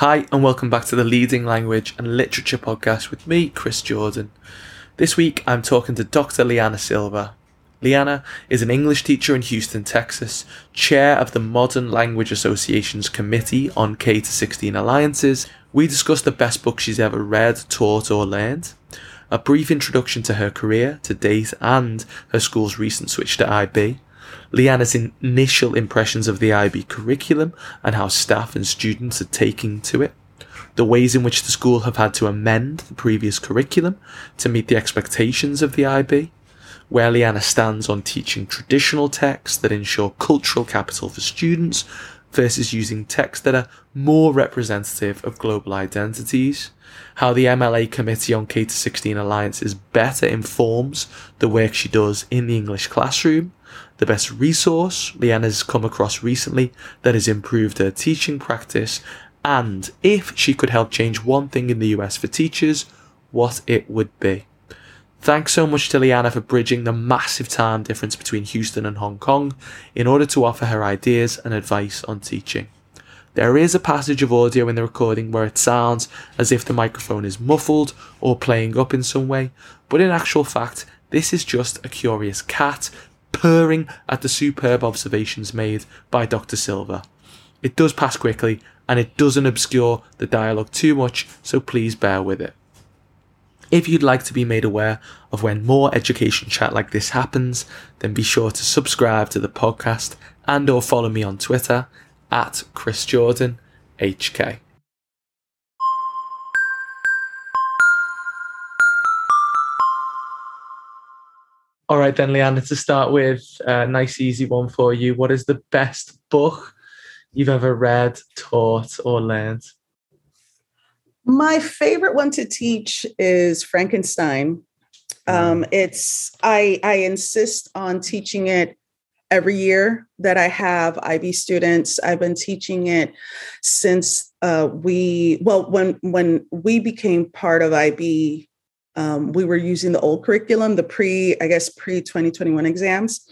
Hi, and welcome back to the Leading Language and Literature podcast with me, Chris Jordan. This week I'm talking to Dr. Liana Silva. Liana is an English teacher in Houston, Texas, chair of the Modern Language Association's Committee on K 16 Alliances. We discuss the best book she's ever read, taught, or learned, a brief introduction to her career to date and her school's recent switch to IB, Liana's initial impressions of the IB curriculum and how staff and students are taking to it, the ways in which the school have had to amend the previous curriculum to meet the expectations of the IB, where Liana stands on teaching traditional texts that ensure cultural capital for students versus using texts that are more representative of global identities, how the MLA Committee on K 16 Alliances better informs the work she does in the English classroom, the best resource Liana's come across recently that has improved her teaching practice, and if she could help change one thing in the US for teachers, what it would be. Thanks so much to Liana for bridging the massive time difference between Houston and Hong Kong in order to offer her ideas and advice on teaching. There is a passage of audio in the recording where it sounds as if the microphone is muffled or playing up in some way, but in actual fact, this is just a curious cat purring at the superb observations made by Dr. Silva. It does pass quickly and it doesn't obscure the dialogue too much, so please bear with it. If you'd like to be made aware of when more education chat like this happens, then be sure to subscribe to the podcast and or follow me on Twitter at Chris Jordan HK. All right, then, Liana, to start with, a nice, easy one for you. What is the best book you've ever read, taught, or learned? My favorite one to teach is Frankenstein. Um, mm. it's I I insist on teaching it every year that I have IB students. I've been teaching it since uh, we well when when we became part of IB um, we were using the old curriculum, the pre, I guess, pre 2021 exams.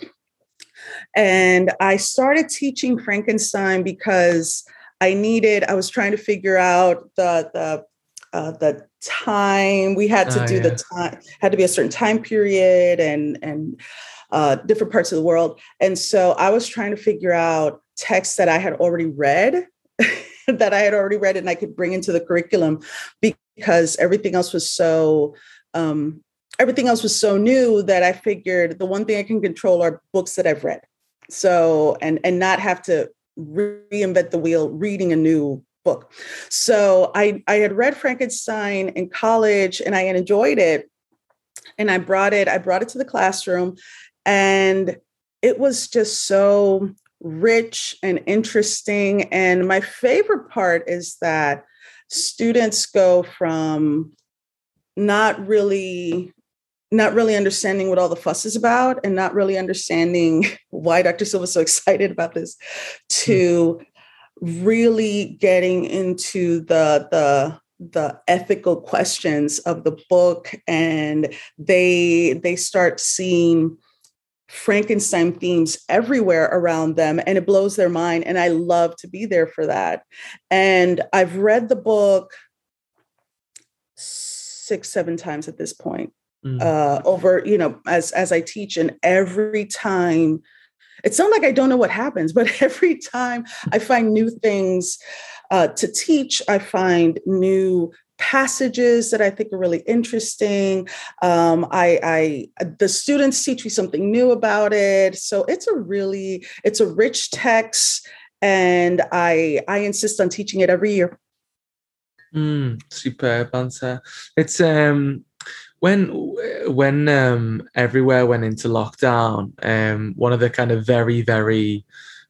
And I started teaching Frankenstein because I needed, I was trying to figure out the, the, uh, the time we had to oh, do yeah. the time had to be a certain time period and and uh, different parts of the world and so i was trying to figure out texts that i had already read that i had already read and i could bring into the curriculum because everything else was so um, everything else was so new that I figured the one thing I can control are books that I've read. So and and not have to reinvent the wheel reading a new book. So I I had read Frankenstein in college and I enjoyed it. And I brought it, I brought it to the classroom and it was just so rich and interesting. And my favorite part is that students go from not really not really understanding what all the fuss is about and not really understanding why Dr. Silva is so excited about this to hmm. really getting into the the the ethical questions of the book and they they start seeing Frankenstein themes everywhere around them and it blows their mind and I love to be there for that. And I've read the book six, seven times at this point. Mm. Uh, over, you know, as as I teach, and every time it's not like I don't know what happens, but every time I find new things uh, to teach, I find new passages that I think are really interesting. Um, I, I the students teach me something new about it, so it's a really it's a rich text, and I I insist on teaching it every year. Mm, superb answer. It's um when when um everywhere went into lockdown, um one of the kind of very, very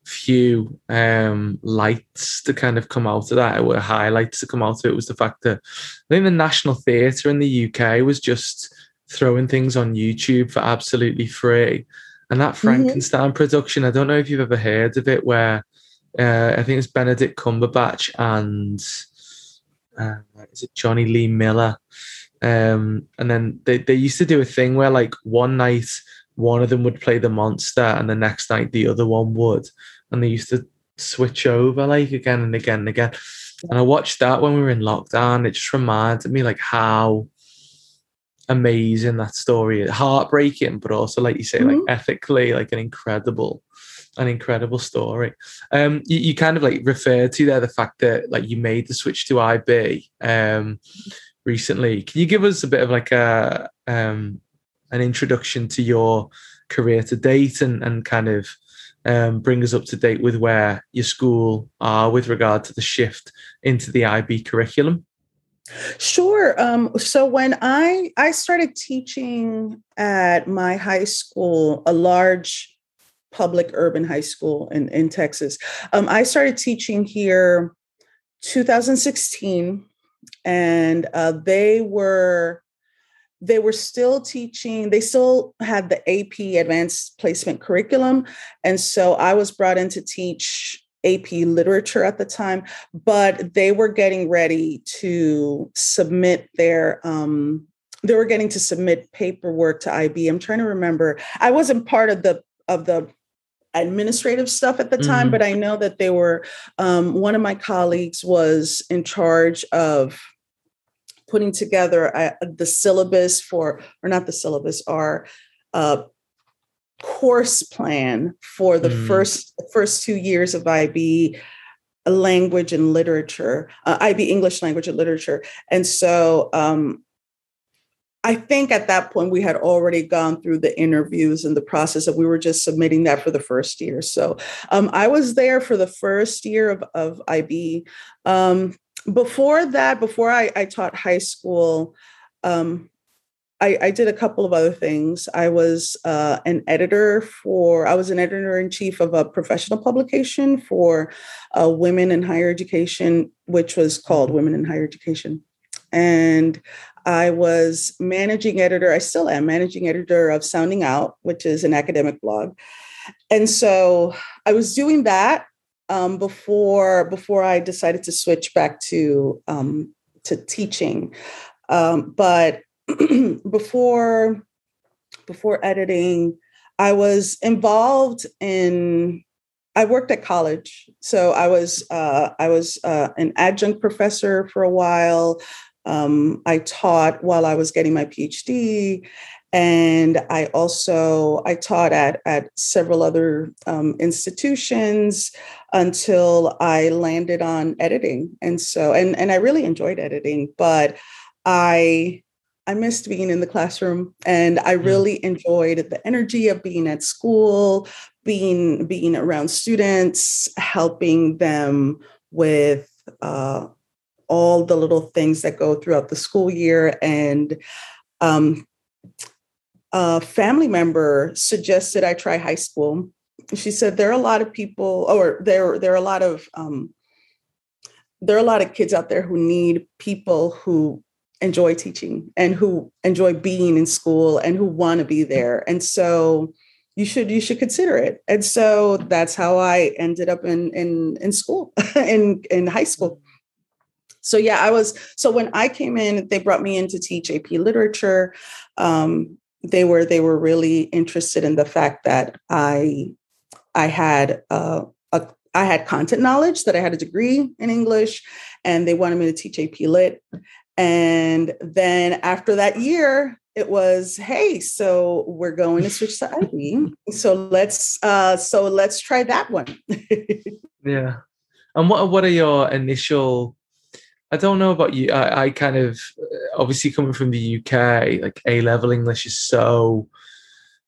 few um lights to kind of come out of that or highlights to come out of it was the fact that I think the National Theatre in the UK was just throwing things on YouTube for absolutely free. And that mm-hmm. Frankenstein mm-hmm. production, I don't know if you've ever heard of it, where uh, I think it's Benedict Cumberbatch and uh, is it Jonny Lee Miller? Um, and then they, they used to do a thing where like one night one of them would play the monster and the next night the other one would. And they used to switch over like again and again and again. And I watched that when we were in lockdown. It just reminded me like how amazing that story is. Heartbreaking, but also like you say, mm-hmm. like ethically, like an incredible, an incredible story. Um, you, you kind of like referred to there the fact that like you made the switch to IB um recently. Can you give us a bit of like a um an introduction to your career to date and and kind of um, bring us up to date with where your school are with regard to the shift into the IB curriculum? Sure. Um, so when I I started teaching at my high school, a large public urban high school in in Texas, um, I started teaching here 2016, and uh, they were they were still teaching they still had the ap advanced placement curriculum and so i was brought in to teach ap literature at the time but they were getting ready to submit their um, they were getting to submit paperwork to ib i'm trying to remember i wasn't part of the of the administrative stuff at the time mm-hmm. but i know that they were um, one of my colleagues was in charge of putting together the syllabus for, or not the syllabus, our uh, course plan for the mm. first first two years of IB language and literature, uh, IB English language and literature, and so. Um, I think at that point we had already gone through the interviews and the process of we were just submitting that for the first year. So um, I was there for the first year of, of IB. Um, before that, before I, I taught high school, um, I, I, did a couple of other things. I was uh, an editor for, I was an editor in chief of a professional publication for uh, women in higher education, which was called Women in Higher Education. And I was managing editor, I still am managing editor of Sounding Out, which is an academic blog. And so I was doing that um, before before I decided to switch back to um, to teaching. Um, but before before editing, I was involved in. I worked at college, so I was uh, I was uh, an adjunct professor for a while. Um, I taught while I was getting my PhD, and i also i taught at at several other um, institutions until i landed on editing. And so and and i really enjoyed editing but i i missed being in the classroom. And i mm. really enjoyed the energy of being at school being being around students helping them with uh, all the little things that go throughout the school year. And um, a family member suggested I try high school. She said there are a lot of people, or there there are a lot of um, there are a lot of kids out there who need people who enjoy teaching and who enjoy being in school and who want to be there. And so you should you should consider it. And so that's how I ended up in in in school in in high school. So yeah, I was so when I came in, they brought me in to teach AP literature. Um, they were they were really interested in the fact that I I had uh, a I had content knowledge that I had a degree in English, and they wanted me to teach AP Lit. And then after that year, it was, hey, so we're going to switch to IB. So let's uh, so let's try that one. yeah. And what what are your initial I don't know about you. I, I kind of obviously coming from the UK, like A level English is so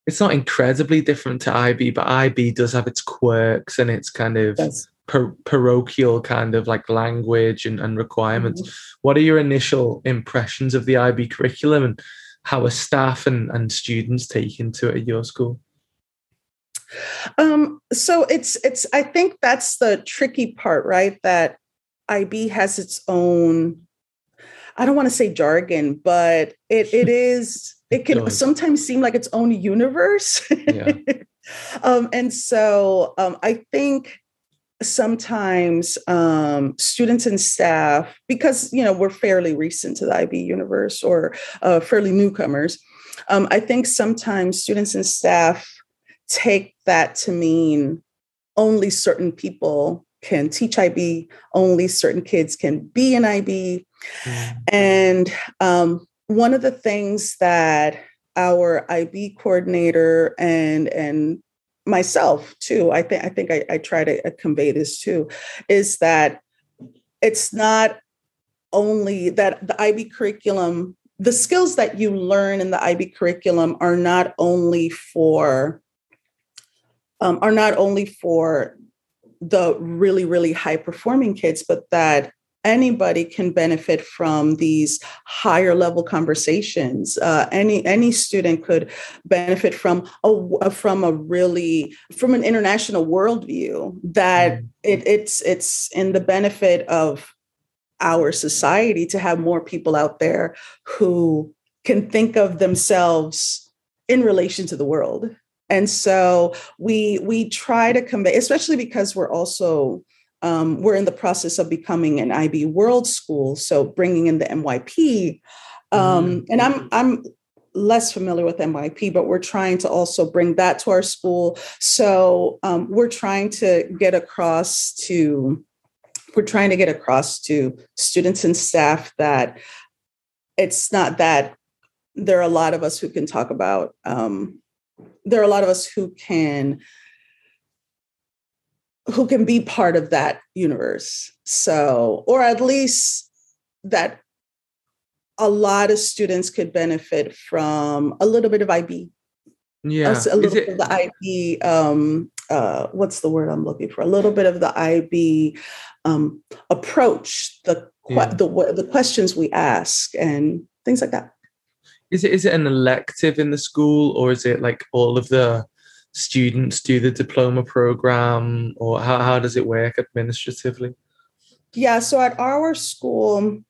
it's not incredibly different to IB, but IB does have its quirks and its kind of yes. par- parochial kind of like language and, and requirements. Mm-hmm. What are your initial impressions of the IB curriculum and how are staff and, and students taken to it at your school? Um, so it's it's I think that's the tricky part, right? That IB has its own, I don't want to say jargon, but it it is, it can sometimes seem like its own universe. Yeah. um, and so um, I think sometimes um, students and staff, because you know we're fairly recent to the IB universe or uh, fairly newcomers, um, I think sometimes students and staff take that to mean only certain people can teach IB, only certain kids can be an IB. Mm-hmm. And um, one of the things that our IB coordinator and and myself too, I think I think I, I try to uh, convey this too, is that it's not only that the IB curriculum, the skills that you learn in the IB curriculum are not only for um, are not only for the really really high performing kids, but that anybody can benefit from these higher level conversations uh, any any student could benefit from a from a really from an international worldview that mm-hmm. it, it's it's in the benefit of our society to have more people out there who can think of themselves in relation to the world and so we we try to convey especially because we're also um, we're in the process of becoming an ib world school so bringing in the myp um, mm-hmm. and i'm i'm less familiar with myp but we're trying to also bring that to our school so um, we're trying to get across to we're trying to get across to students and staff that it's not that there are a lot of us who can talk about um, there are a lot of us who can who can be part of that universe. So or at least that a lot of students could benefit from a little bit of ib yeah. A, little bit of the ib um, uh, what's the word i'm looking for? A little bit of the ib um, approach the yeah. the the questions we ask and things like that is it is it an elective in the school or is it like all of the students do the diploma program or how, how does it work administratively? Yeah so at our school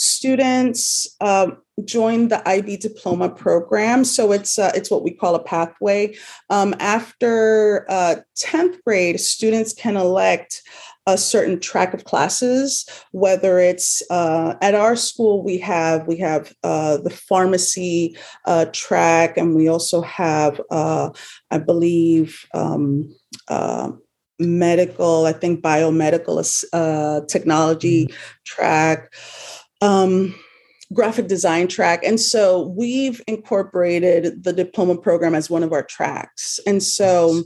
students um, join the ib diploma program. So it's uh, it's what we call a pathway. Um, after uh, 10th grade students can elect a certain track of classes whether it's uh, at our school we have we have uh, the pharmacy uh, track and we also have uh, i believe um, uh, medical i think biomedical uh, technology mm-hmm. track um, graphic design track. And so we've incorporated the diploma program as one of our tracks. And so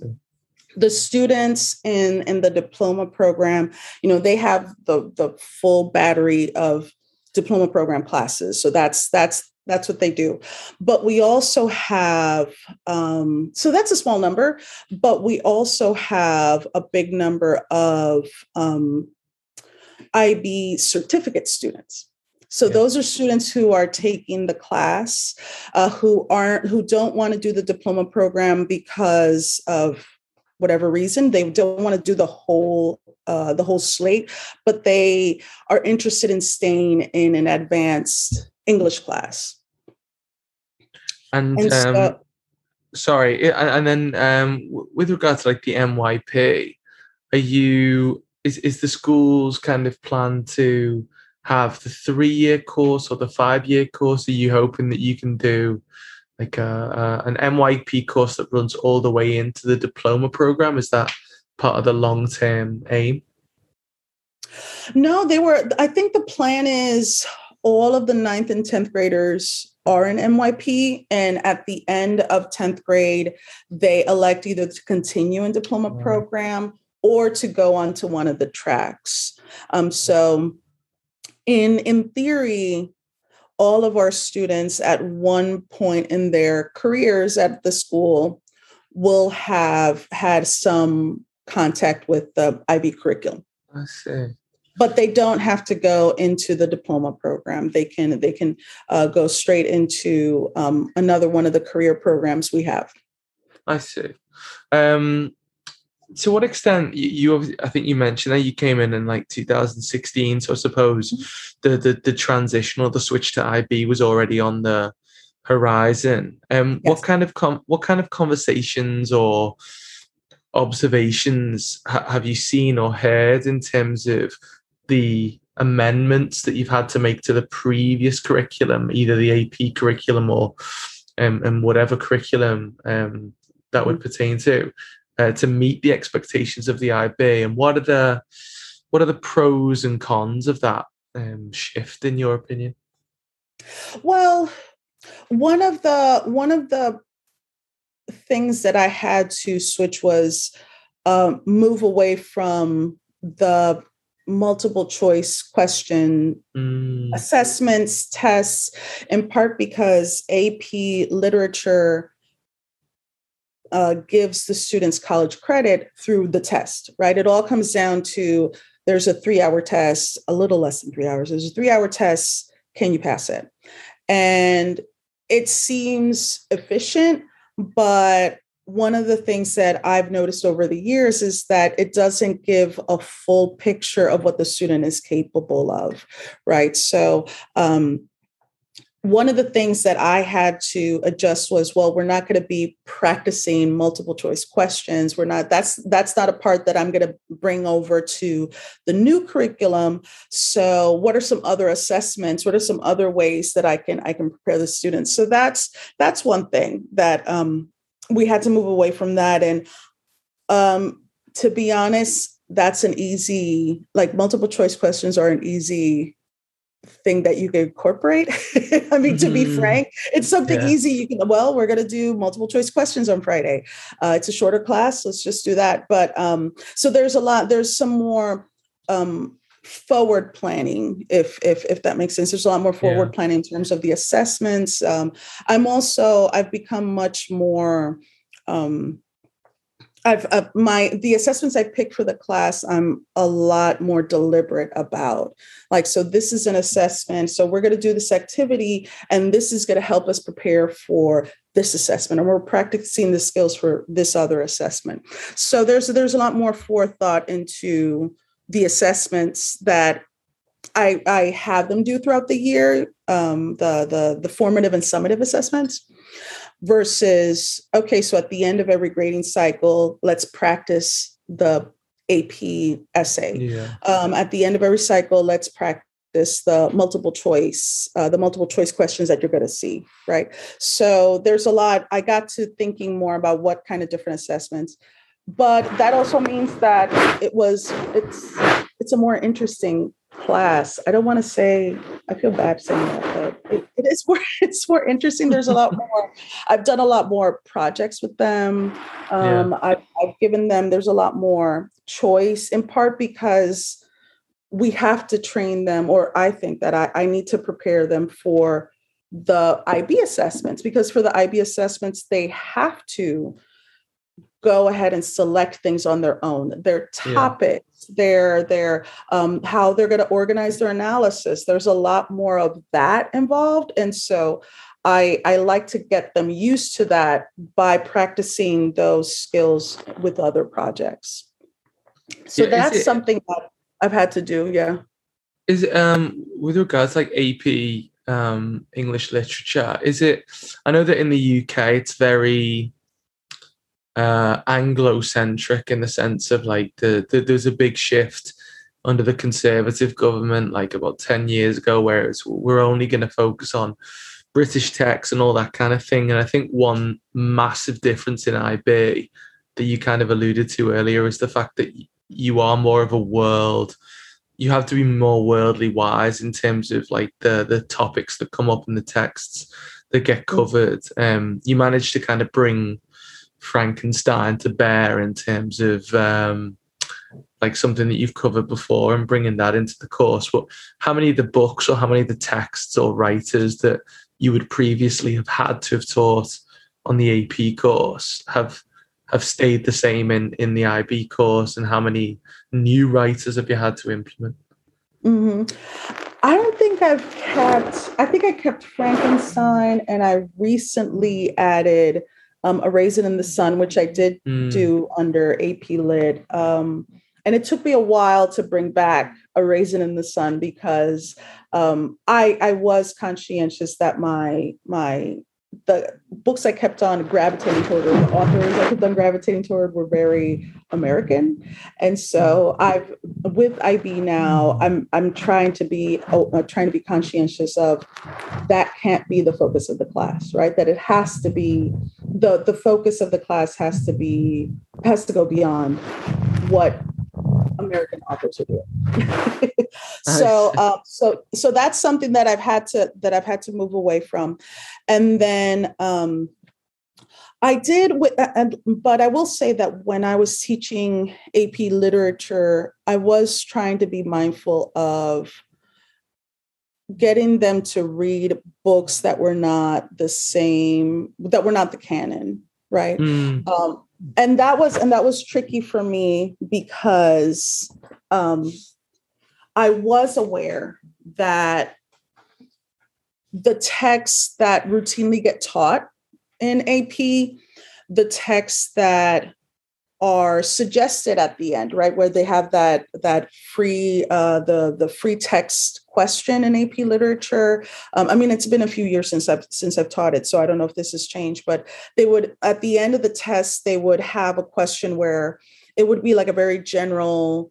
the students in in the diploma program you know they have the the full battery of diploma program classes. So that's that's that's what they do. But we also have um, so that's a small number but we also have a big number of um, ib certificate students. So yeah. those are students who are taking the class uh, who aren't who don't want to do the diploma program because of whatever reason they don't want to do the whole uh, the whole slate but they are interested in staying in an advanced english class. And, and um, so, sorry and then um, with regard to like the myp are you is, is the schools kind of plan to have the three year course or the five year course? Are you hoping that you can do like a, a, an MYP course that runs all the way into the diploma program? Is that part of the long term aim? No, they were. I think the plan is all of the ninth and 10th graders are in MYP. And at the end of 10th grade, they elect either to continue in diploma program or to go on to one of the tracks. Um, so in in theory, all of our students at one point in their careers at the school will have had some contact with the IB curriculum. I see. But they don't have to go into the diploma program. They can they can uh, go straight into um, another one of the career programs we have. I see. Um, to what extent you, you I think you mentioned that you came in in like 2016 so I suppose mm-hmm. the, the the transition or the switch to IB was already on the horizon um yes. what kind of com- what kind of conversations or observations ha- have you seen or heard in terms of the amendments that you've had to make to the previous curriculum either the AP curriculum or um, and whatever curriculum um, that would mm-hmm. pertain to uh, to meet the expectations of the IB, and what are the what are the pros and cons of that um, shift, in your opinion? Well, one of the one of the things that I had to switch was um, move away from the multiple choice question mm. assessments, tests, in part because AP literature uh, gives the students college credit through the test, right? It all comes down to there's a three hour test, a little less than three hours. There's a three hour test. Can you pass it? And it seems efficient, but one of the things that I've noticed over the years is that it doesn't give a full picture of what the student is capable of, right? So, um, one of the things that I had to adjust was, well, we're not going to be practicing multiple choice questions. We're not. That's that's not a part that I'm going to bring over to the new curriculum. So, what are some other assessments? What are some other ways that I can I can prepare the students? So that's that's one thing that um, we had to move away from that. And um, to be honest, that's an easy, like multiple choice questions are an easy thing that you can incorporate. I mean, to be mm-hmm. frank, it's something yeah. easy. You can, well, we're going to do multiple choice questions on Friday. Uh, it's a shorter class. Let's just do that. But um, so there's a lot, there's some more um, forward planning if if if that makes sense there's a lot more forward yeah. planning in terms of the assessments um, i'm also i've become much more um, I've, uh, my the assessments I picked for the class. I'm a lot more deliberate about. Like, so this is an assessment. So we're going to do this activity, and this is going to help us prepare for this assessment, and we're practicing the skills for this other assessment. So there's there's a lot more forethought into the assessments that I, I have them do throughout the year, um, the, the, the formative and summative assessments, versus, okay, so at the end of every grading cycle, let's practice the AP essay. Yeah. Um, at the end of every cycle, let's practice the multiple choice, uh, the multiple choice questions that you're going to see, right? So there's a lot. I got to thinking more about what kind of different assessments but that also means that it was it's it's a more interesting class i don't want to say i feel bad saying that but it, it is more it's more interesting. There's a lot more. I've done a lot more projects with them. Um, yeah. I've, I've given them there's a lot more choice in part because we have to train them or i think that i, I need to prepare them for the ib assessments because for the ib assessments they have to go ahead and select things on their own. Their topics yeah. their their um, how they're going to organize their analysis. There's a lot more of that involved. And so i i like to get them used to that by practicing those skills with other projects. So yeah, that's it, something that i've had to do yeah. Is it um with regards like ap um english literature is it i know that in the uk it's very uh, Anglo-centric in the sense of like the, the there's a big shift under the Conservative government like about ten years ago, where it's we're only going to focus on British texts and all that kind of thing. And I think one massive difference in IB that you kind of alluded to earlier is the fact that you are more of a world. You have to be more worldly wise in terms of like the the topics that come up in the texts that get covered. Um, you manage to kind of bring Frankenstein to bear in terms of um, like something that you've covered before and bringing that into the course. But how many of the books or how many of the texts or writers that you would previously have had to have taught on the AP course have have stayed the same in in the IB course, and how many new writers have you had to implement? Mm-hmm. I don't think I've kept. I think I kept Frankenstein, and I recently added um, A Raisin in the Sun, which I did mm. do under AP Lit. Um, and it took me a while to bring back A Raisin in the Sun because um, I, I was conscientious that my my the books I kept on gravitating toward, or the authors I kept on gravitating toward, were very American, and so I've with IB now. I'm I'm trying to be uh, trying to be conscientious of that can't be the focus of the class, right? That it has to be the the focus of the class has to be has to go beyond what American authors are doing. so, uh, so, so that's something that I've had to that I've had to move away from, and then um, I did. With, and, but I will say that when I was teaching AP literature, I was trying to be mindful of getting them to read books that were not the same, that were not the canon, right? Mm. Um, and that was and that was tricky for me because um, I was aware that the texts that routinely get taught in AP, the texts that are suggested at the end, right, where they have that that free uh, the the free text question in AP literature. Um, I mean, it's been a few years since I've since I've taught it, so I don't know if this has changed. But they would at the end of the test, they would have a question where it would be like a very general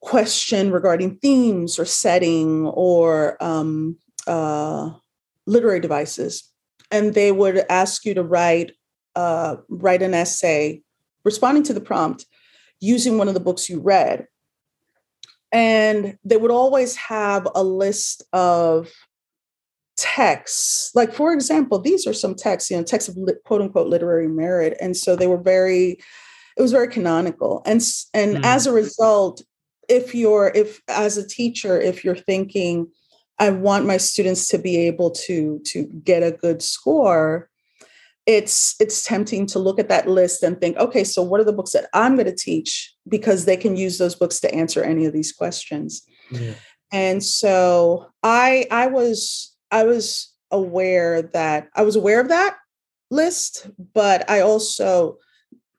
question regarding themes or setting or um, uh, literary devices, and they would ask you to write uh, write an essay responding to the prompt using one of the books you read. And they would always have a list of texts. Like, for example, these are some texts, you know, texts of quote unquote literary merit. And so they were very, it was very canonical. And, and mm. as a result, if you're, if as a teacher, if you're thinking, I want my students to be able to, to get a good score, it's it's tempting to look at that list and think okay so what are the books that i'm going to teach because they can use those books to answer any of these questions yeah. and so i i was i was aware that i was aware of that list but i also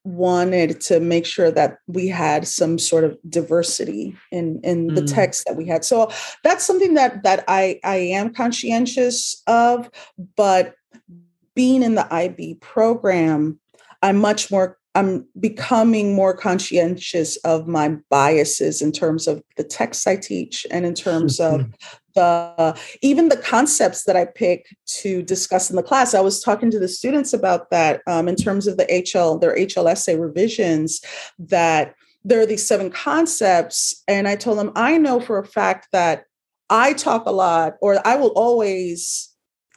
wanted to make sure that we had some sort of diversity in in mm. the text that we had so that's something that that i i am conscientious of but being in the IB program, I'm much more I'm becoming more conscientious of my biases in terms of the texts I teach and in terms of the even the concepts that I pick to discuss in the class. I was talking to the students about that um, in terms of the HL, their HL essay revisions, that there are these seven concepts. And I told them, I know for a fact that I talk a lot, or I will always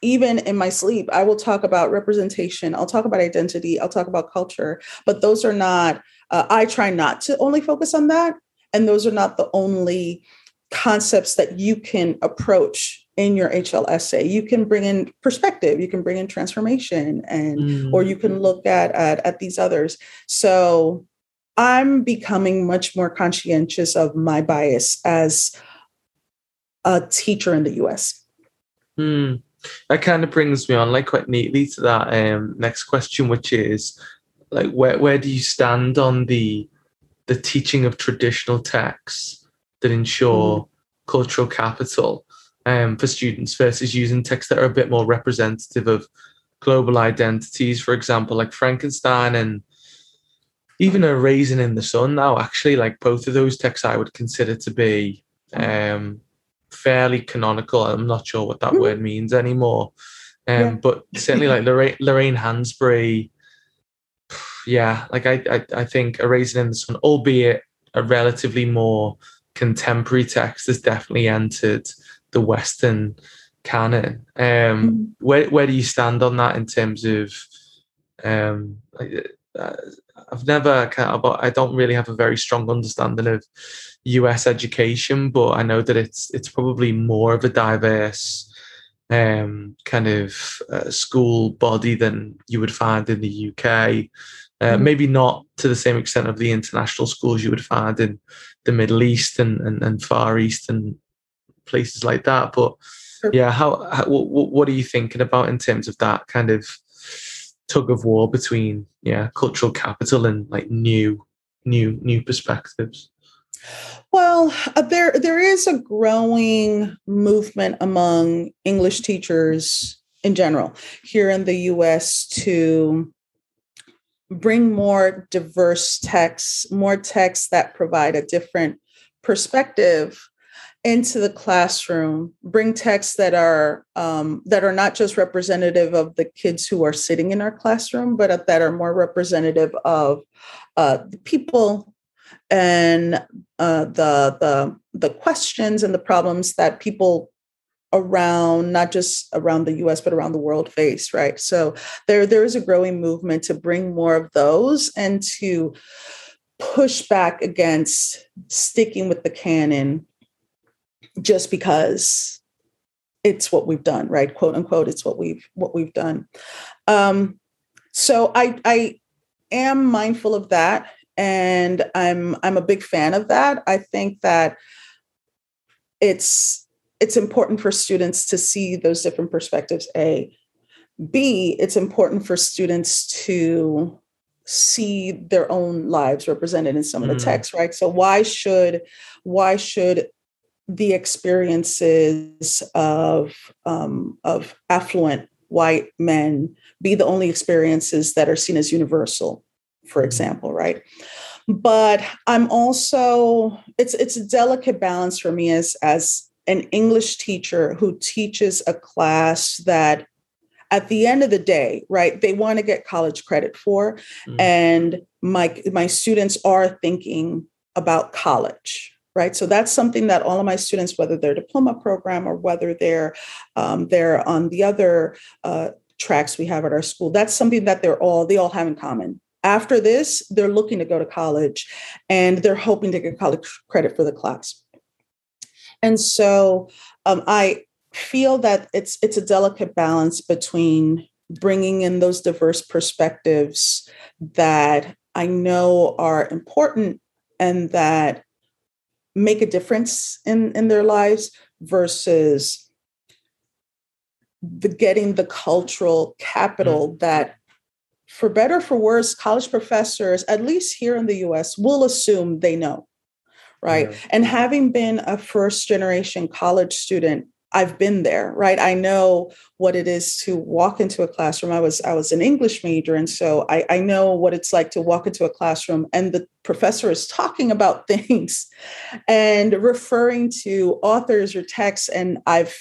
even in my sleep, I will talk about representation. I'll talk about identity. I'll talk about culture. But those are not, uh, I try not to only focus on that. And those are not the only concepts that you can approach in your HL essay. You can bring in perspective, you can bring in transformation, and mm. or you can look at, at at these others. So I'm becoming much more conscientious of my bias as a teacher in the US. Mm that kind of brings me on like quite neatly to that um, next question, which is like where where do you stand on the the teaching of traditional texts that ensure mm. cultural capital um, for students versus using texts that are a bit more representative of global identities, for example, like Frankenstein and even a Raisin in the Sun now, actually, like both of those texts I would consider to be um, fairly canonical. I'm not sure what that mm. word means anymore. Um, yeah. But certainly, like Lorraine, Lorraine Hansberry, yeah, like I, I, I think A Raisin in the Sun, albeit a relatively more contemporary text, has definitely entered the Western canon. Um, mm. Where where do you stand on that in terms of um, uh, I've never kind of, I don't really have a very strong understanding of US education, but I know that it's it's probably more of a diverse um, kind of uh, school body than you would find in the UK. Uh, mm-hmm. Maybe not to the same extent of the international schools you would find in the Middle East and, and, and Far East and places like that. But yeah, how, how what, what are you thinking about in terms of that kind of tug of war between yeah cultural capital and like new new new perspectives. Well uh, there there is a growing movement among english teachers in general here in the US to bring more diverse texts, more texts that provide a different perspective into the classroom bring texts that are um, that are not just representative of the kids who are sitting in our classroom but that are more representative of uh, the people and uh, the the the questions and the problems that people around not just around the US but around the world face right? So there there is a growing movement to bring more of those and to push back against sticking with the canon just because it's what we've done right? Quote unquote it's what we've what we've done. Um so i i am mindful of that and i'm i'm a big fan of that. I think that it's it's important for students to see those different perspectives a. B it's important for students to see their own lives represented in some of the mm. texts right? So why should why should the experiences of um, of affluent white men be the only experiences that are seen as universal for mm-hmm. example right but i'm also it's it's a delicate balance for me as as an english teacher who teaches a class that at the end of the day right they want to get college credit for mm. and my my students are thinking about college right? So that's something that all of my students whether they're diploma program or whether they're um, they're on the other uh, tracks we have at our school that's something that they're all they all have in common. After this they're looking to go to college and they're hoping to get college credit for the class. And so um, i feel that it's it's a delicate balance between bringing in those diverse perspectives that i know are important and that make a difference in in their lives versus the getting the cultural capital mm-hmm. that for better for worse college professors at least here in the US will assume they know right yeah. and having been a first generation college student I've been there, right? I know what it is to walk into a classroom. I was I was an English major, and so I, I know what it's like to walk into a classroom and the professor is talking about things and referring to authors or texts, and I've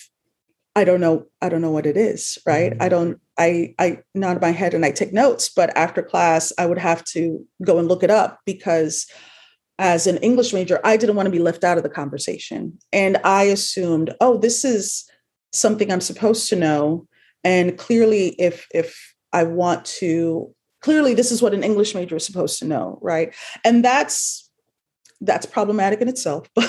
I don't know I don't know what it is, right? I mm-hmm. don't I I nod my head and I take notes, but after class I would have to go and look it up because as an English major, I didn't want to be left out of the conversation. And I assumed, oh, this is something I'm supposed to know. And clearly, if if I want to, clearly this is what an English major is supposed to know, right? And that's that's problematic in itself, but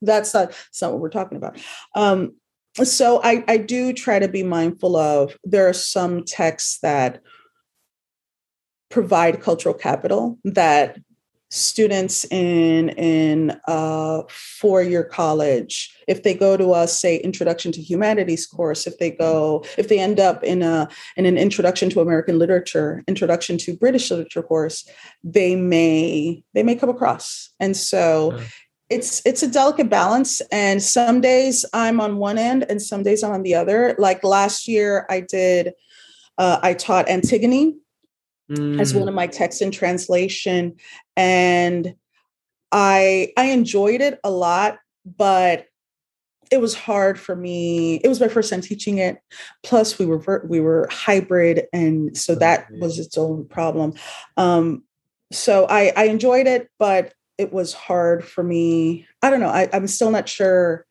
that's not, that's not what we're talking about. Um, so I, I do try to be mindful of there are some texts that provide cultural capital that students in in a four-year college. If they go to a say introduction to humanities course if they go if they end up in a in an introduction to american literature introduction to british literature course they may they may come across. And so yeah. it's it's a delicate balance. And some days i'm on one end and some days i'm on the other. Like last year i did uh, i taught antigone mm. as one of mm. my texts in translation and i i enjoyed it a lot but it was hard for me it was my first time teaching it plus we were we were hybrid and so that was its own problem um so i i enjoyed it but it was hard for me i don't know I, i'm still not sure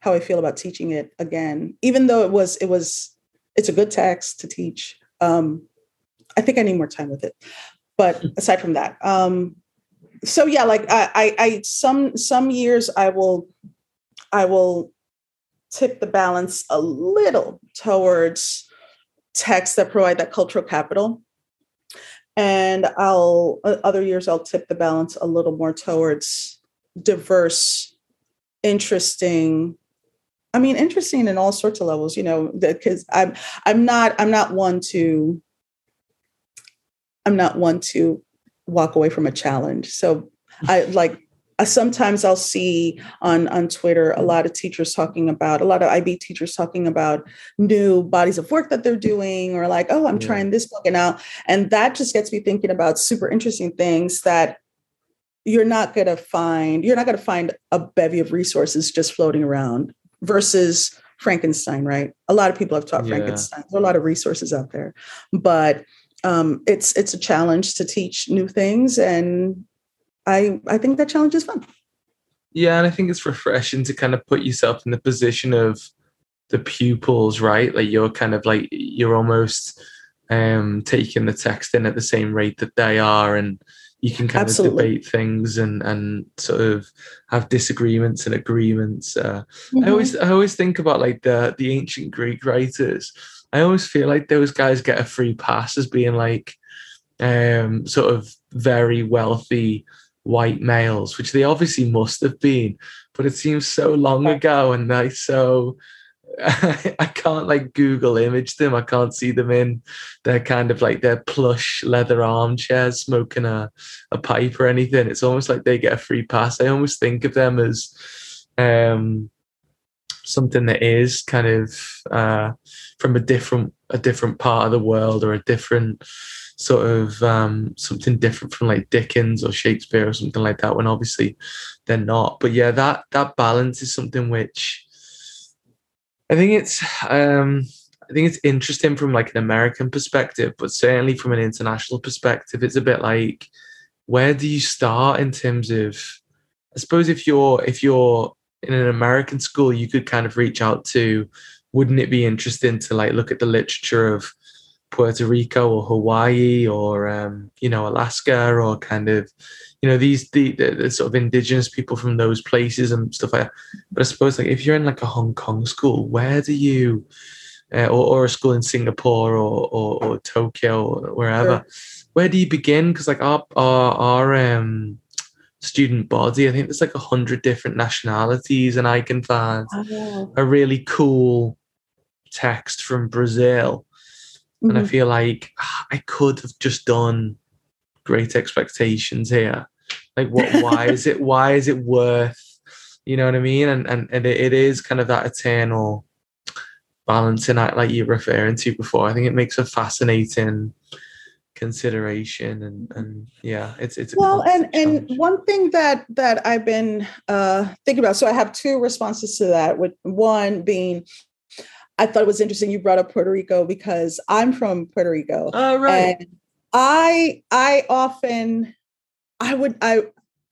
how i feel about teaching it again even though it was it was it's a good text to teach um I think I need more time with it. But hmm. aside from that, um, so yeah, like I, I, I some some years I will I will tip the balance a little towards texts that provide that cultural capital and i'll other years i'll tip the balance a little more towards diverse interesting i mean interesting in all sorts of levels you know because i'm i'm not i'm not one to I'm not one to walk away from a challenge. So I like sometimes I'll see on on Twitter a lot of teachers talking about a lot of IB teachers talking about new bodies of work that they're doing, or like, oh, I'm yeah. trying this book and now, and that just gets me thinking about super interesting things that you're not going to find. You're not going to find a bevy of resources just floating around versus Frankenstein, right? A lot of people have taught yeah. Frankenstein. There are a lot of resources out there, but um, it's it's a challenge to teach new things, and I I think that challenge is fun. Yeah, and I think it's refreshing to kind of put yourself in the position of the pupils, right? Like you're kind of like you're almost um taking the text in at the same rate that they are and you can kind Absolutely. of debate things and and sort of have disagreements and agreements. Uh, mm-hmm. I always I always think about like the the ancient Greek writers. I always feel like those guys get a free pass as being like um, sort of very wealthy white males, which they obviously must have been, but it seems so long ago and they so I can't like Google image them. I can't see them in their kind of like their plush leather armchairs smoking a, a pipe or anything. It's almost like they get a free pass. I almost think of them as um, something that is kind of uh, from a different a different part of the world or a different sort of um, something different from like Dickens or Shakespeare or something like that. When obviously they're not. But yeah, that that balance is something which I think it's um, I think it's interesting from like an American perspective, but certainly from an international perspective, it's a bit like where do you start in terms of I suppose if you're if you're in an American school, you could kind of reach out to wouldn't it be interesting to like look at the literature of Puerto Rico or Hawaii or um, you know Alaska or kind of you know these the, the, the, sort of indigenous people from those places and stuff like that. But I suppose like if you're in like a Hong Kong school, where do you uh, or, or a school in Singapore or or, or Tokyo or wherever, sure. where do you begin? Because like our our, our um, student body, I think there's like a hundred different nationalities, and I can find oh. a really cool text from Brazil. Mm-hmm. And I mm-hmm. feel like ah, I could have just done great expectations here like, what? Why is it? Why is it worth? You know what I mean? And and and it, it is kind of that eternal balancing act, like you're referring to before. I think it makes a fascinating consideration and and yeah it's it's well and challenge. and one thing that that i've been uh thinking about so i have two responses to that with one being i thought it was interesting you brought up puerto rico because i'm from puerto rico oh right and i i often I would I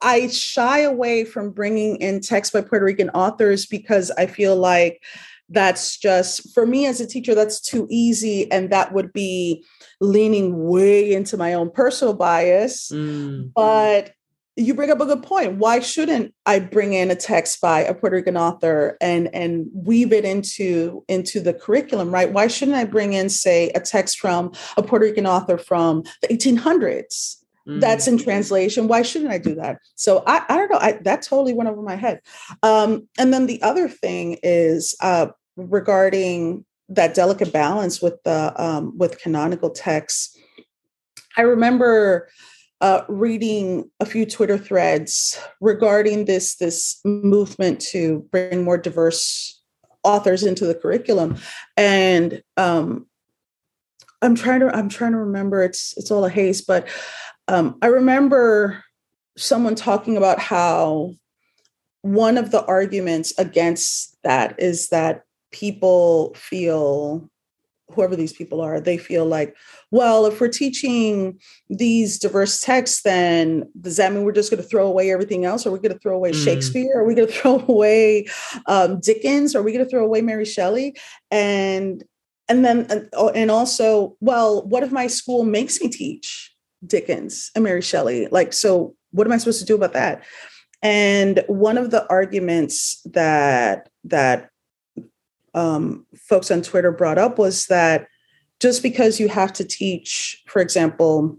I shy away from bringing in text by Puerto Rican authors because I feel like that's just for me as a teacher that's too easy and that would be leaning way into my own personal bias mm. but you bring up a good point why shouldn't i bring in a text by a puerto rican author and and weave it into into the curriculum right why shouldn't i bring in say a text from a puerto rican author from the 1800s that's in mm-hmm. translation. Why shouldn't I do that? So I, I don't know. I, that totally went over my head. Um, and then the other thing is uh, regarding that delicate balance with the um, with canonical texts. I remember uh, reading a few Twitter threads regarding this this movement to bring more diverse authors into the curriculum, and um, I'm trying to I'm trying to remember. It's it's all a haze, but um, I remember someone talking about how one of the arguments against that is that people feel whoever these people are they feel like well if we're teaching these diverse texts then does that mean we're just going to throw away everything else are we going to throw away mm. shakespeare are we going to throw away um, dickens are we going to throw away mary shelley and and then and also well what if my school makes me teach Dickens and Mary Shelley. Like, so what am I supposed to do about that? And one of the arguments that that um, folks on Twitter brought up was that just because you have to teach, for example,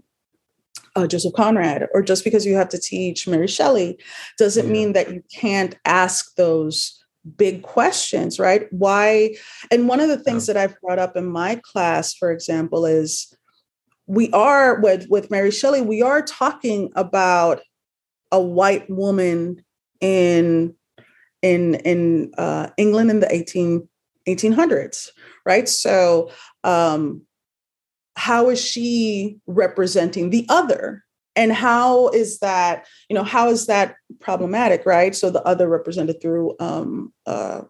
uh, Joseph Conrad, or just because you have to teach Mary Shelley, doesn't yeah. mean that you can't ask those big questions, right? Why? And one of the things yeah. that I've brought up in my class, for example, is we are with with Mary Shelley, we are talking about a white woman in in in uh, England in the 18, 1800s, right? So um, how is she representing the other? And how is that, you know, how is that problematic, right? So the other represented through um, uh,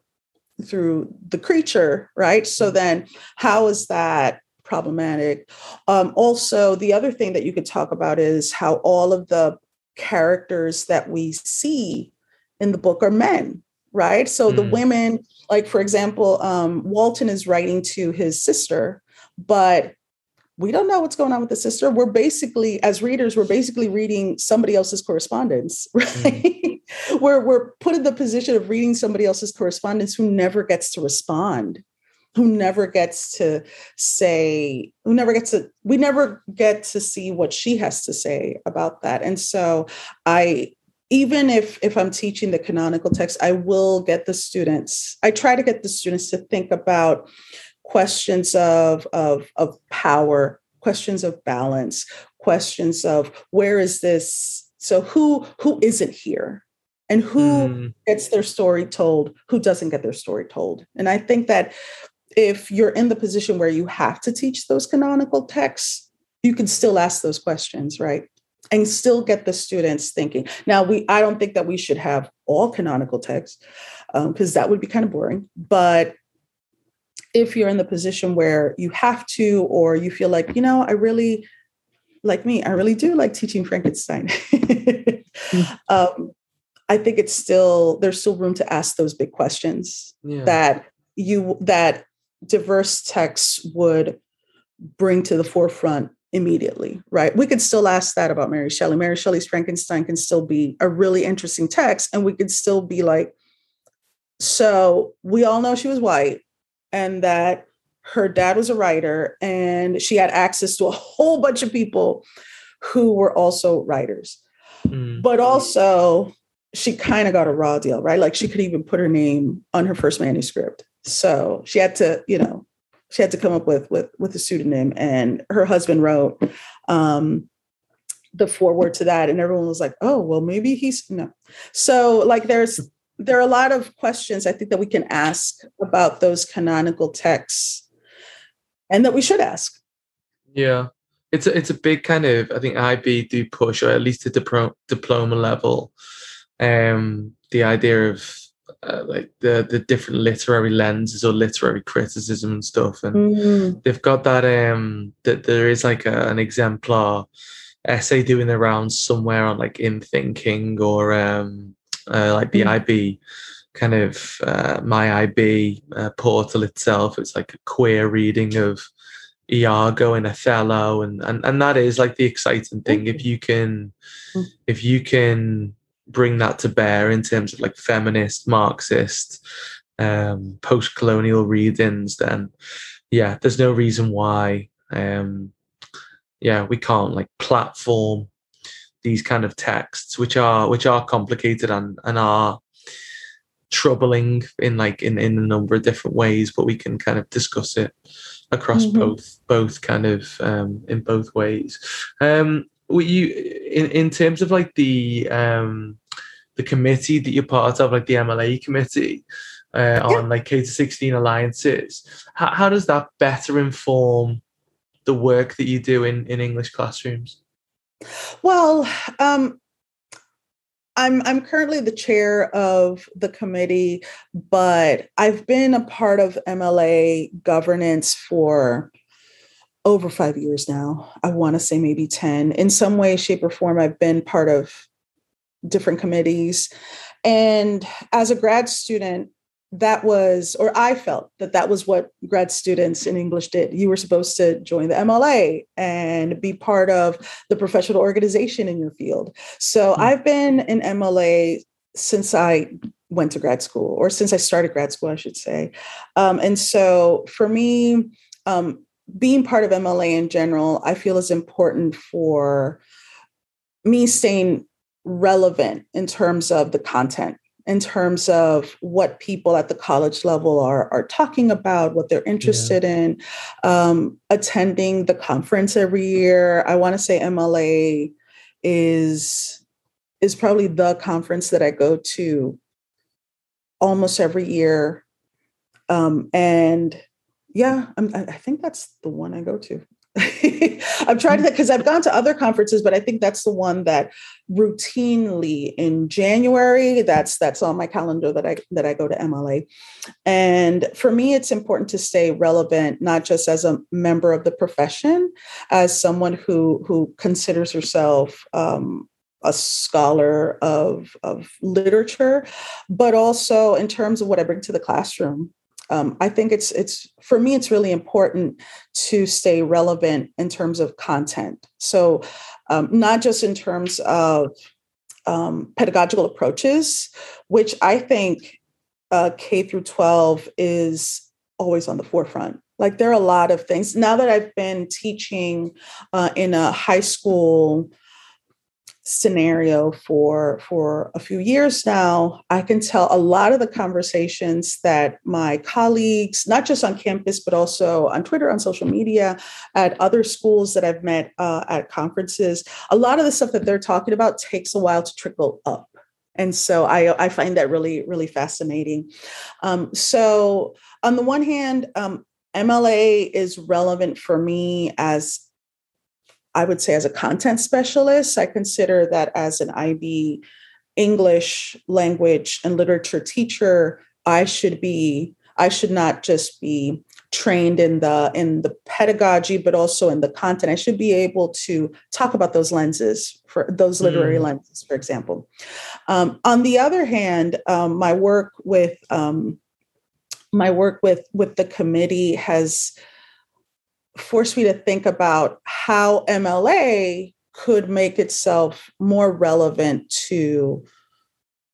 through the creature, right? So mm-hmm. then how is that problematic? Um, also, the other thing that you could talk about is how all of the characters that we see in the book are men, right? So mm. the women, like for example, um, Walton is writing to his sister, but we don't know what's going on with the sister. We're basically, as readers, we're basically reading somebody else's correspondence, right? Mm. we're we're put in the position of reading somebody else's correspondence who never gets to respond, who never gets to say, who never gets to, we never get to see what she has to say about that. And so I even if if i'm teaching the canonical text i will get the students i try to get the students to think about questions of of of power questions of balance questions of where is this so who who isn't here? And who mm. gets their story told who doesn't get their story told? And i think that if you're in the position where you have to teach those canonical texts you can still ask those questions right and still get the students thinking. Now, we I don't think that we should have all canonical texts because um, that would be kind of boring. But if you're in the position where you have to, or you feel like, you know, I really like me, I really do like teaching Frankenstein. mm. um, I think it's still there's still room to ask those big questions yeah. that you that diverse texts would bring to the forefront immediately, right? We could still ask that about Mary Shelley. Mary Shelley's Frankenstein can still be a really interesting text, and we could still be like, so we all know she was white and that her dad was a writer, and she had access to a whole bunch of people who were also writers. Mm. But also, she kind of got a raw deal, right? Like she could even put her name on her first manuscript. So she had to, you know, she had to come up with with with a pseudonym and her husband wrote um the foreword to that and everyone was like oh well maybe he's no. So like there's there are a lot of questions i think that we can ask about those canonical texts and that we should ask. Yeah. It's a, it's a big kind of i think ib do push or at least the diploma level um the idea of uh, like the the different literary lenses or literary criticism and stuff and mm-hmm. they've got that um that there is like a, an exemplar essay doing the rounds somewhere on like InThinking or um uh, like the mm-hmm. ib kind of uh, my ib uh, portal itself it's like a queer reading of iago and othello and and, and that is like the exciting thing if you can mm. if you can bring that to bear in terms of like feminist, Marxist, um, post colonial readings, then yeah, there's no reason why um, yeah, we can't like platform these kind of texts which are which are complicated and, and are troubling in like in, in a number of different ways, but we can kind of discuss it across mm-hmm. both both kind of um, in both ways. Um, you in in terms of like the um the committee that you're part of, like the MLA committee uh, on yeah. like K to 16 alliances, how, how does that better inform the work that you do in, in English classrooms? Well, um, I'm I'm currently the chair of the committee, but I've been a part of MLA governance for over five years now. I want to say maybe 10. In some way, shape, or form, I've been part of different committees. And as a grad student, that was, or I felt that that was what grad students in English did. You were supposed to join the MLA and be part of the professional organization in your field. So mm-hmm. I've been in MLA since I went to grad school, or since I started grad school, I should say. Um, and so for me, um, being part of MLA in general, I feel is important for me staying relevant in terms of the content in terms of what people at the college level are, are talking about, what they're interested yeah. in, um, attending the conference every year. I want to say MLA is is probably the conference that I go to almost every year. Um, and yeah, I'm, i think that's the one I go to. I'm trying to because I've gone to other conferences, but I think that's the one that routinely in January. That's that's on my calendar that I that I go to MLA. And for me, it's important to stay relevant, not just as a member of the profession, as someone who who considers herself um, a scholar of, of literature, but also in terms of what I bring to the classroom. Um, I think it's it's for me it's really important to stay relevant in terms of content. So um, not just in terms of um, pedagogical approaches, which I think uh, K through 12 is always on the forefront. Like there are a lot of things now that I've been teaching uh, in a high school scenario for for a few years now i can tell a lot of the conversations that my colleagues not just on campus but also on twitter on social media at other schools that i've met uh, at conferences a lot of the stuff that they're talking about takes a while to trickle up. And so i i find that really really fascinating. Um, so on the one hand um, mla is relevant for me as I would say as a content specialist, I consider that as an IB English language and literature teacher, I should be I should not just be trained in the in the pedagogy but also in the content i should be able to talk about those lenses for those literary mm. lenses for example um, on the other hand um, my work with um, my work with with the committee has forced me to think about how MLA could make itself more relevant to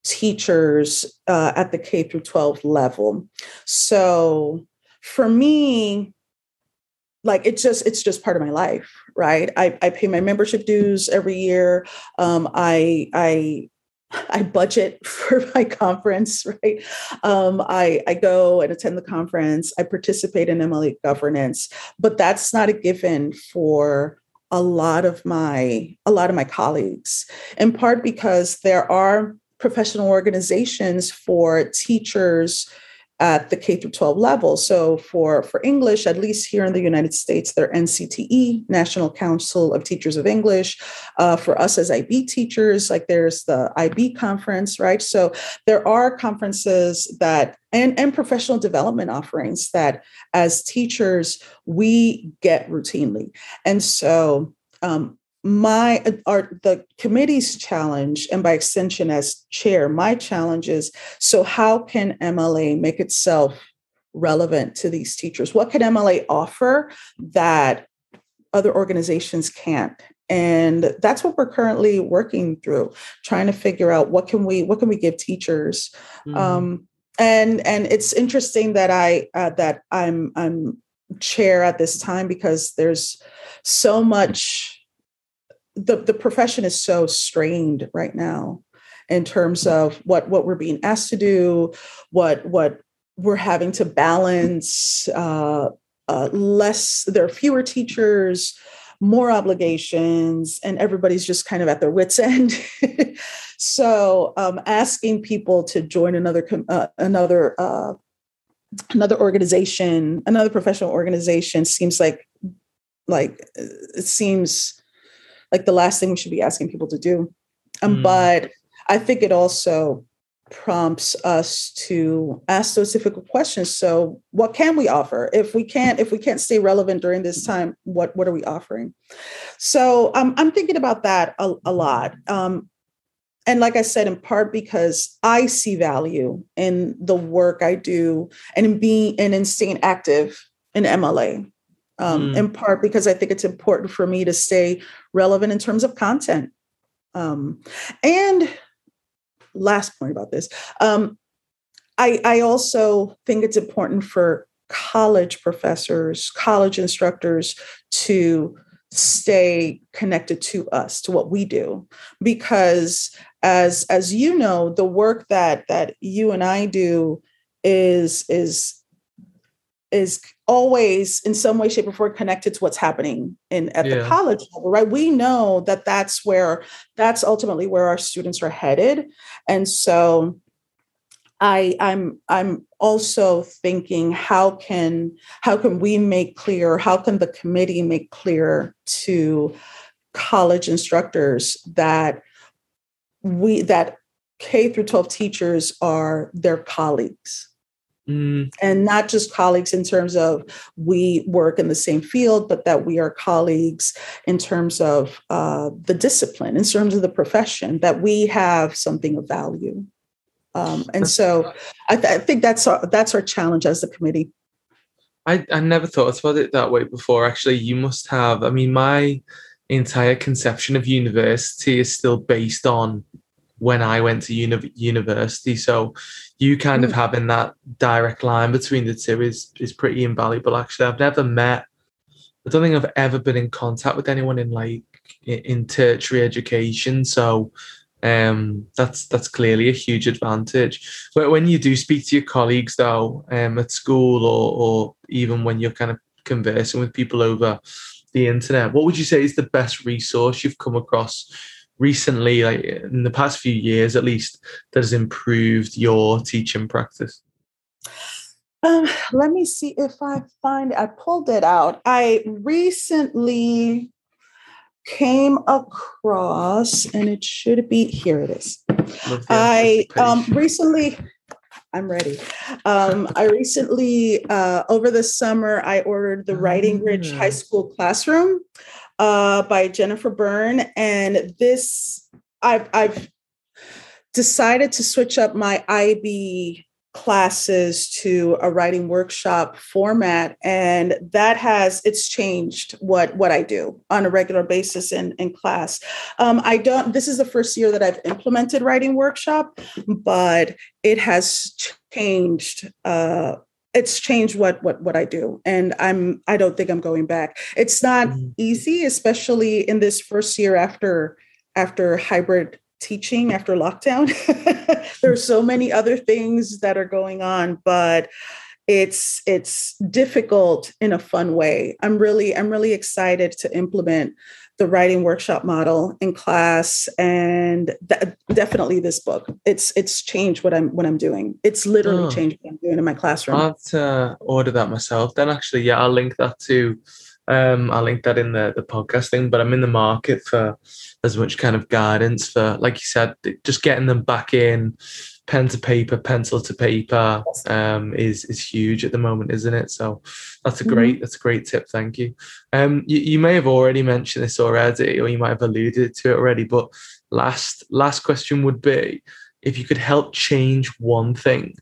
teachers uh, at the K through 12 level. So for me, like it's just it's just part of my life right i, I pay my membership dues every year um, i i I budget for my conference, right? Um, I, I go and attend the conference. I participate in MLA governance, but that's not a given for a lot of my a lot of my colleagues. In part because there are professional organizations for teachers at the K through 12 level. So for, for English, at least here in the United States, they're NCTE, National Council of Teachers of English. Uh, for us as IB teachers, like there's the IB conference, right? So there are conferences that and, and professional development offerings that as teachers we get routinely. And so um, my our the committee's challenge and by extension as chair my challenge is so how can mla make itself relevant to these teachers? What can mla offer that other organizations can't? And that's what we're currently working through trying to figure out what can we what can we give teachers? Mm. um, and and it's interesting that i uh, that i'm i'm chair at this time because there's so much the the profession is so strained right now in terms of what what we're being asked to do, what what we're having to balance. Uh, uh, less, there are fewer teachers, more obligations, and everybody's just kind of at their wits' end. so, um, asking people to join another uh, another uh, another organization, another professional organization, seems like like it seems like the last thing we should be asking people to do. Um, mm. But I think it also prompts us to ask those difficult questions. So, what can we offer if we can't if we can't stay relevant during this time? What what are we offering? So, um, I'm thinking about that a, a lot. Um, and like I said, in part because I see value in the work I do and in being and in staying active in MLA um, mm. in part because I think it's important for me to stay relevant in terms of content. Um, and last point about this, um, I, I also think it's important for college professors, college instructors to stay connected to us to what we do because as as you know the work that that you and I do is is is always in some way shape or form connected to what's happening in at yeah. the college level right? We know that that's where that's ultimately where our students are headed. And so i i'm i'm also thinking how can how can we make clear how can the committee make clear to college instructors that we that k through 12 teachers are their colleagues Mm. And not just colleagues in terms of we work in the same field, but that we are colleagues in terms of uh, the discipline, in terms of the profession, that we have something of value. Um, and so I, th- I, think that's our, that's our challenge as the committee. I, I never thought about it that way before. Actually, you must have. I mean, my entire conception of university is still based on when I went to uni- university. So you kind of mm. having that direct line between the two is is pretty invaluable. Actually, I've never met. I don't think I've ever been in contact with anyone in like in tertiary education. So um, that's that's clearly a huge advantage. But when you do speak to your colleagues, though, um, at school or or even when you're kind of conversing with people over the internet, what would you say is the best resource you've come across recently, like in the past few years at least, that has improved your teaching practice? Um, let me see if I find I pulled it out. I recently came across, and it should be here. It is. I um, recently. I'm ready. Um, I recently, uh, over the summer, I ordered the Writing Rich High ah. School Classroom uh, by Jennifer Byrne. And this, I've, I've decided to switch up my IB classes to a writing workshop format and that has it's changed what what i do on a regular basis in in class um, i don't this is the first year that i've implemented writing workshop but it has changed uh, it's changed what what what I do and I'm I don't think I'm going back. It's not mm-hmm. easy especially in this first year after after hybrid teaching after lockdown. There's so many other things that are going on but it's it's difficult in a fun way. I'm really I'm really excited to implement the writing workshop model in class and th- definitely this book. It's it's changed what i'm what i'm doing. It's literally oh. changed what i'm doing in my classroom. I'll have to order that myself then actually. Yeah i'll link that to um i'll link that in the the podcast thing but i'm in the market for as much kind of guidance for like you said just getting them back in pen to paper, pencil to paper um, is is huge at the moment, isn't it? So that's a mm-hmm. great mm-hmm. that's a great tip. Thank you. Um, you. You may have already mentioned this already, or you might have alluded to it already. But last last question would be, if you could help change one thing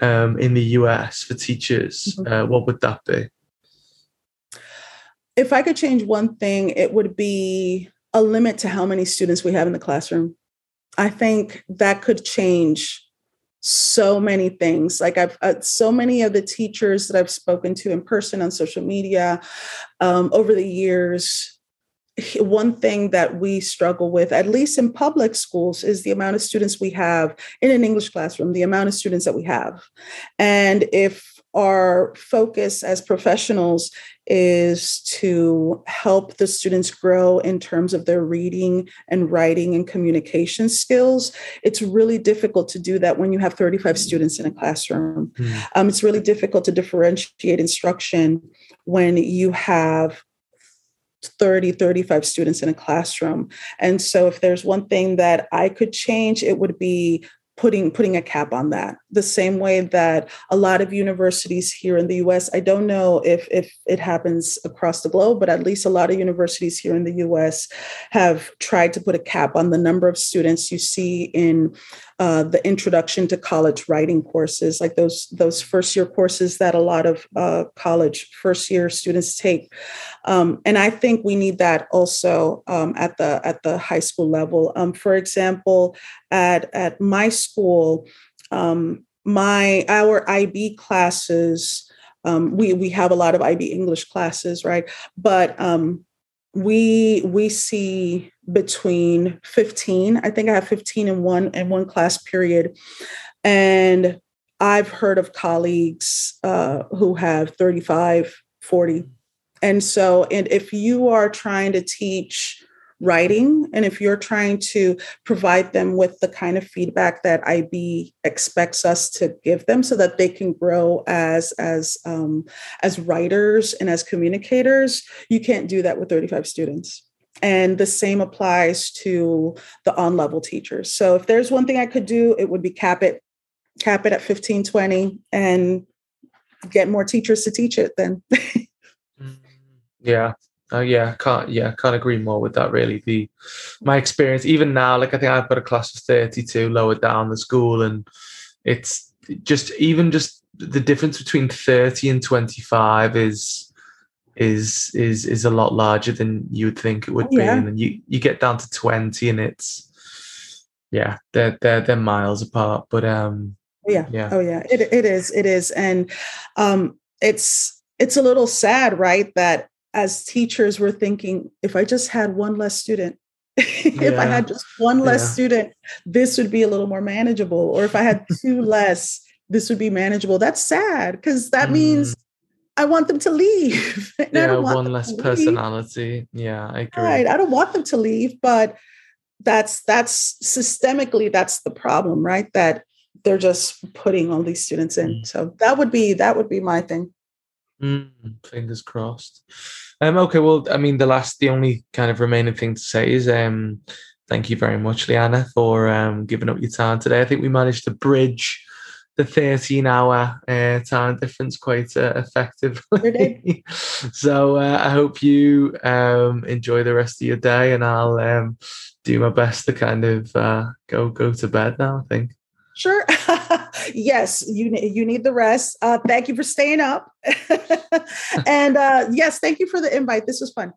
um, in the US for teachers, mm-hmm. uh, what would that be? If I could change one thing, it would be a limit to how many students we have in the classroom. I think that could change so many things. Like I've uh, so many of the teachers that I've spoken to in person on social media um, over the years. One thing that we struggle with, at least in public schools, is the amount of students we have in an English classroom, the amount of students that we have. And if our focus as professionals is to help the students grow in terms of their reading and writing and communication skills. It's really difficult to do that when you have 35 students in a classroom. Mm. Um, it's really difficult to differentiate instruction when you have 30 35 students in a classroom and so if there's one thing that i could change it would be putting putting a cap on that the same way that a lot of universities here in the US I don't know if if it happens across the globe but at least a lot of universities here in the US have tried to put a cap on the number of students you see in uh, the introduction to college writing courses, like those those first year courses that a lot of uh, college first year students take. Um, and I think we need that also um, at the at the high school level. Um, for example, at at my school, um, my our IB classes. Um, we we have a lot of IB English classes, right? But um, we we see between 15 i think i have 15 in one in one class period and I've heard of colleagues uh, who have 35, 40. And so, and if you are trying to teach writing and if you're trying to provide them with the kind of feedback that ib expects us to give them so that they can grow as as um, as writers and as communicators you can't do that with 35 students. And the same applies to the on level teachers. So if there's one thing i could do it would be cap it cap it at 15 20 and get more teachers to teach it then. Yeah uh, yeah, can't yeah, can't agree more with that. Really, the my experience even now, like I think I've got a class of thirty-two lower down the school, and it's just even just the difference between thirty and twenty-five is is is is a lot larger than you would think it would oh, be, and then you you get down to twenty, and it's yeah, they're they're they're miles apart. But um, oh, yeah, yeah, oh yeah, it it is, it is, and um, it's it's a little sad, right? That as teachers we're thinking if i just had one less student if yeah. i had just one less yeah. student this would be a little more manageable or if i had two less this would be manageable that's sad because that mm. means i want them to leave yeah one less personality yeah i agree right i don't want them to leave but that's that's systemically that's the problem right that they're just putting all these students in mm. so that would be that would be my thing mm, fingers crossed um, okay, well, I mean, the last, the only kind of remaining thing to say is um, thank you very much, Liana, for um, giving up your time today. I think we managed to bridge the 13 hour uh, time difference quite uh, effectively. so uh, I hope you um, enjoy the rest of your day, and I'll um, do my best to kind of uh, go go to bed now. I think. Sure. yes, you you need the rest. Uh, thank you for staying up, and uh, yes, thank you for the invite. This was fun.